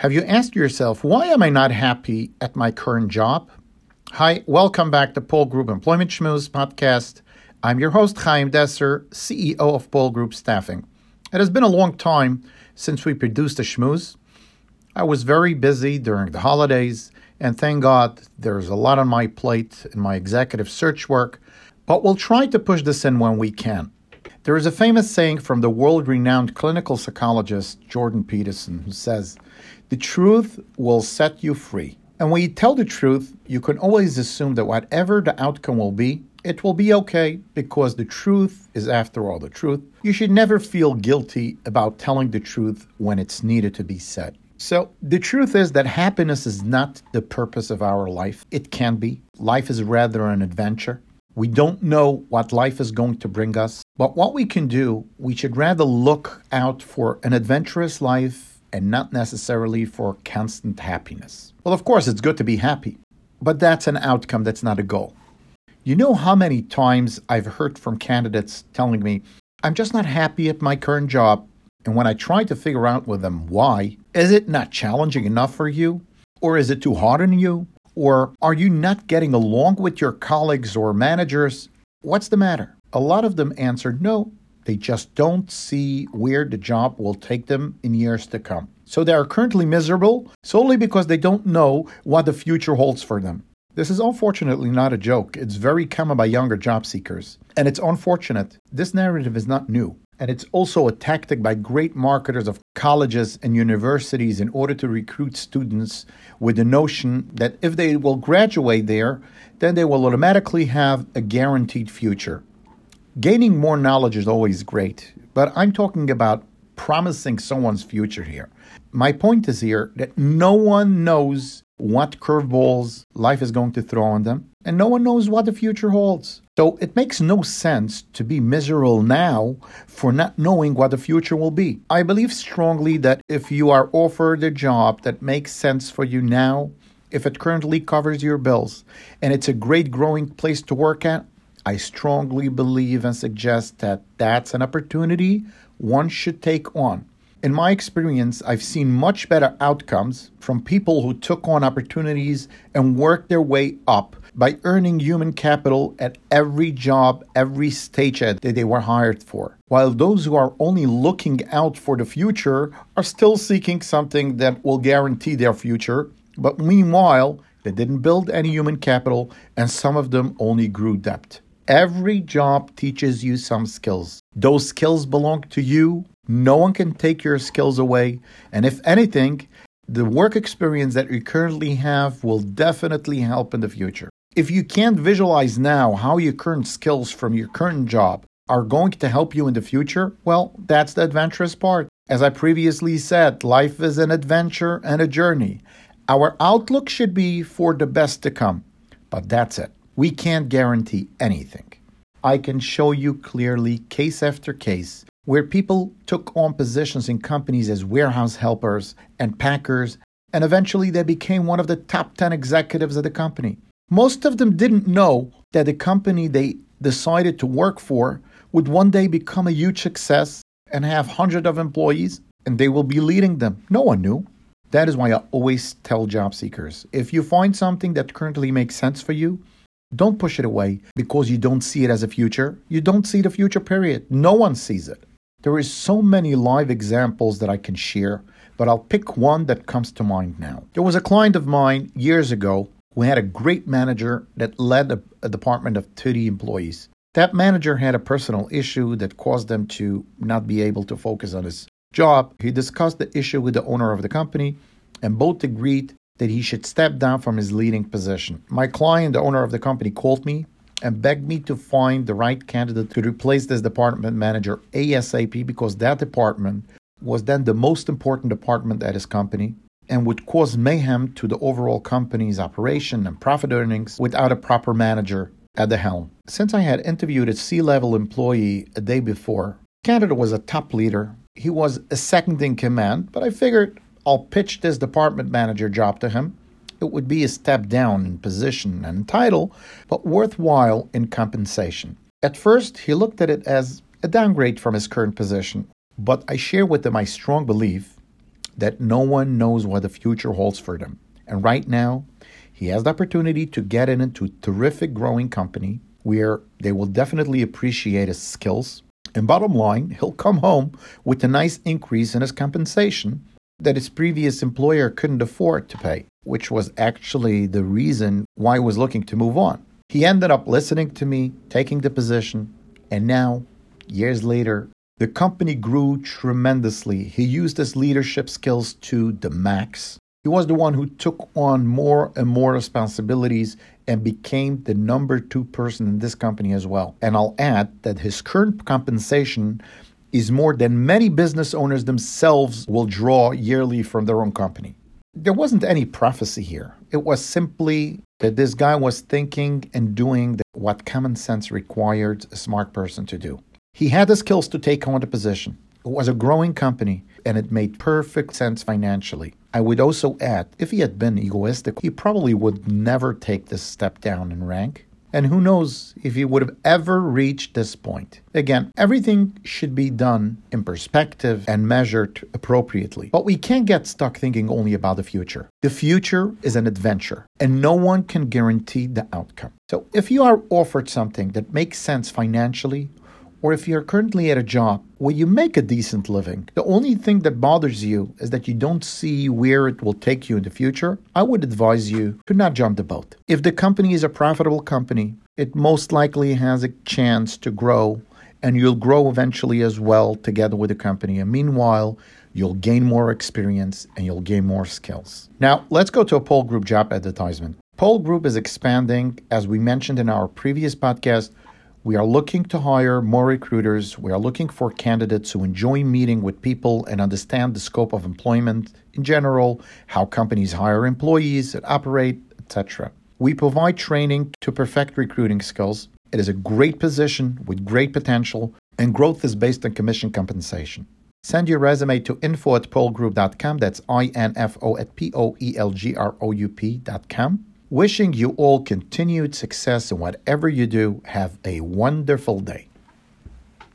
Have you asked yourself, why am I not happy at my current job? Hi, welcome back to Poel Group Employment Schmooze podcast. I'm your host, Chaim Desser, CEO of Poel Group Staffing. It has been a long time since we produced a schmooze. I was very busy during the holidays, and thank God there's a lot on my plate in my executive search work, but we'll try to push this in when we can. There is a famous saying from the world renowned clinical psychologist Jordan Peterson who says, The truth will set you free. And when you tell the truth, you can always assume that whatever the outcome will be, it will be okay because the truth is, after all, the truth. You should never feel guilty about telling the truth when it's needed to be said. So, the truth is that happiness is not the purpose of our life. It can be. Life is rather an adventure. We don't know what life is going to bring us, but what we can do, we should rather look out for an adventurous life and not necessarily for constant happiness. Well, of course, it's good to be happy, but that's an outcome, that's not a goal. You know how many times I've heard from candidates telling me, I'm just not happy at my current job. And when I try to figure out with them why, is it not challenging enough for you? Or is it too hard on you? Or are you not getting along with your colleagues or managers? What's the matter? A lot of them answered no. They just don't see where the job will take them in years to come. So they are currently miserable solely because they don't know what the future holds for them. This is unfortunately not a joke. It's very common by younger job seekers. And it's unfortunate. This narrative is not new. And it's also a tactic by great marketers of colleges and universities in order to recruit students with the notion that if they will graduate there, then they will automatically have a guaranteed future. Gaining more knowledge is always great, but I'm talking about promising someone's future here. My point is here that no one knows what curveballs life is going to throw on them, and no one knows what the future holds. So it makes no sense to be miserable now for not knowing what the future will be. I believe strongly that if you are offered a job that makes sense for you now, if it currently covers your bills, and it's a great growing place to work at, I strongly believe and suggest that that's an opportunity one should take on. In my experience, I've seen much better outcomes from people who took on opportunities and worked their way up by earning human capital at every job, every stage that they were hired for. While those who are only looking out for the future are still seeking something that will guarantee their future, but meanwhile, they didn't build any human capital and some of them only grew debt. Every job teaches you some skills. Those skills belong to you no one can take your skills away. And if anything, the work experience that you currently have will definitely help in the future. If you can't visualize now how your current skills from your current job are going to help you in the future, well, that's the adventurous part. As I previously said, life is an adventure and a journey. Our outlook should be for the best to come, but that's it. We can't guarantee anything. I can show you clearly, case after case, where people took on positions in companies as warehouse helpers and packers, and eventually they became one of the top 10 executives of the company. Most of them didn't know that the company they decided to work for would one day become a huge success and have hundreds of employees, and they will be leading them. No one knew. That is why I always tell job seekers if you find something that currently makes sense for you, don't push it away because you don't see it as a future. You don't see the future, period. No one sees it. There is so many live examples that I can share, but I'll pick one that comes to mind now. There was a client of mine years ago who had a great manager that led a, a department of 30 employees. That manager had a personal issue that caused them to not be able to focus on his job. He discussed the issue with the owner of the company, and both agreed that he should step down from his leading position. My client, the owner of the company, called me and begged me to find the right candidate to replace this department manager ASAP because that department was then the most important department at his company and would cause mayhem to the overall company's operation and profit earnings without a proper manager at the helm. Since I had interviewed a C level employee a day before, Canada was a top leader. He was a second in command, but I figured I'll pitch this department manager job to him it would be a step down in position and title, but worthwhile in compensation. At first, he looked at it as a downgrade from his current position, but I share with him my strong belief that no one knows what the future holds for them. And right now, he has the opportunity to get into a terrific growing company where they will definitely appreciate his skills. And bottom line, he'll come home with a nice increase in his compensation that his previous employer couldn't afford to pay, which was actually the reason why he was looking to move on. He ended up listening to me, taking the position, and now, years later, the company grew tremendously. He used his leadership skills to the max. He was the one who took on more and more responsibilities and became the number two person in this company as well. And I'll add that his current compensation is more than many business owners themselves will draw yearly from their own company. There wasn't any prophecy here. It was simply that this guy was thinking and doing what common sense required a smart person to do. He had the skills to take on the position. It was a growing company and it made perfect sense financially. I would also add, if he had been egoistic, he probably would never take this step down in rank. And who knows if he would have ever reached this point. Again, everything should be done in perspective and measured appropriately. But we can't get stuck thinking only about the future. The future is an adventure, and no one can guarantee the outcome. So if you are offered something that makes sense financially, or if you're currently at a job where you make a decent living, the only thing that bothers you is that you don't see where it will take you in the future, I would advise you to not jump the boat. If the company is a profitable company, it most likely has a chance to grow and you'll grow eventually as well together with the company. And meanwhile, you'll gain more experience and you'll gain more skills. Now, let's go to a Poel Group job advertisement. Poel Group is expanding, as we mentioned in our previous podcast we are looking to hire more recruiters. We are looking for candidates who enjoy meeting with people and understand the scope of employment in general, how companies hire employees and operate, etc. We provide training to perfect recruiting skills. It is a great position with great potential, and growth is based on commission compensation. Send your resume to info at poelgroup.com. That's I N F O at P O E L G R O U P.com. Wishing you all continued success in whatever you do. Have a wonderful day.